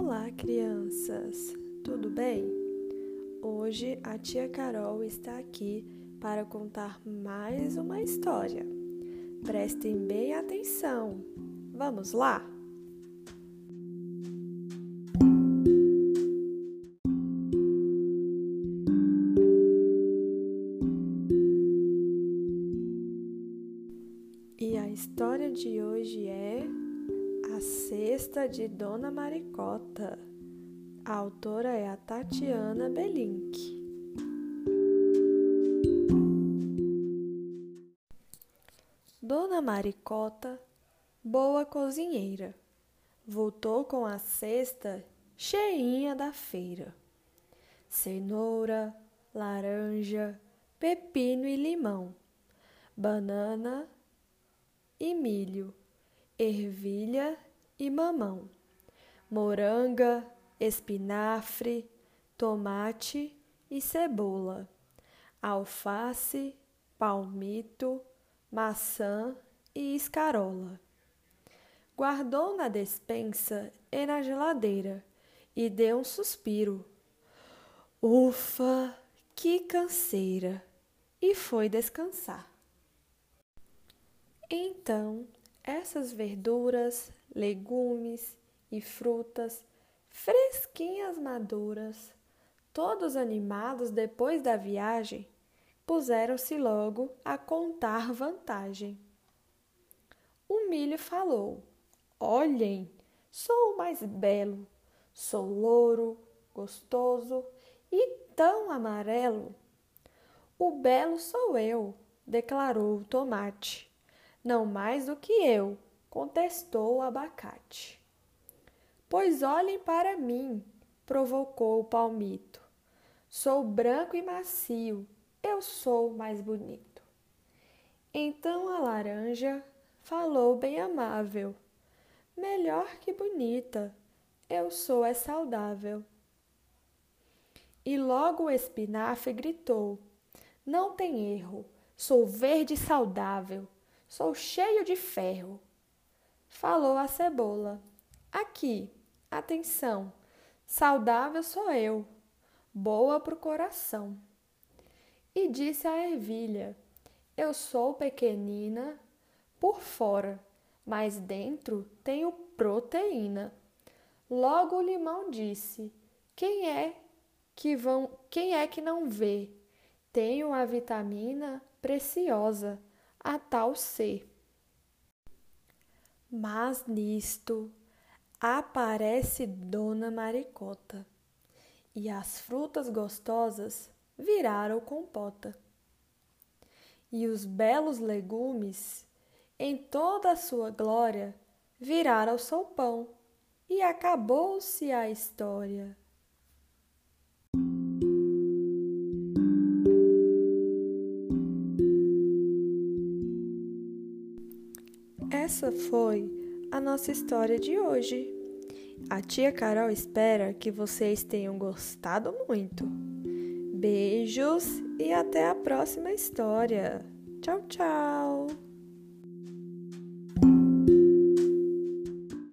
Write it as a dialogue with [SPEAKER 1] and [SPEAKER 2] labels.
[SPEAKER 1] Olá, crianças! Tudo bem? Hoje a tia Carol está aqui para contar mais uma história. Prestem bem atenção! Vamos lá? E a história de hoje é a Cesta de Dona Maricota. A autora é a Tatiana Belink. Dona Maricota, boa cozinheira, voltou com a cesta cheinha da feira. Cenoura, laranja, pepino e limão, banana e milho, ervilha e mamão, moranga, espinafre, tomate e cebola, alface, palmito, maçã e escarola. Guardou na despensa e na geladeira e deu um suspiro. Ufa, que canseira! E foi descansar. Então, essas verduras, legumes e frutas fresquinhas maduras, todos animados depois da viagem, puseram-se logo a contar vantagem. O milho falou: Olhem, sou o mais belo, sou louro, gostoso e tão amarelo. O belo sou eu, declarou o tomate. Não mais do que eu, contestou o abacate. Pois olhem para mim, provocou o palmito. Sou branco e macio, eu sou mais bonito. Então a laranja falou bem amável: Melhor que bonita, eu sou é saudável. E logo o espinafre gritou: Não tem erro, sou verde e saudável, sou cheio de ferro. Falou a cebola: Aqui, Atenção, saudável sou eu, boa pro coração. E disse a ervilha: Eu sou pequenina por fora, mas dentro tenho proteína. Logo o limão disse: Quem é que vão, quem é que não vê? Tenho a vitamina preciosa, a tal C. Mas nisto aparece Dona Maricota e as frutas gostosas viraram compota. E os belos legumes, em toda a sua glória, viraram soupão e acabou-se a história. Essa foi a nossa história de hoje. A tia Carol espera que vocês tenham gostado muito. Beijos e até a próxima história. Tchau, tchau!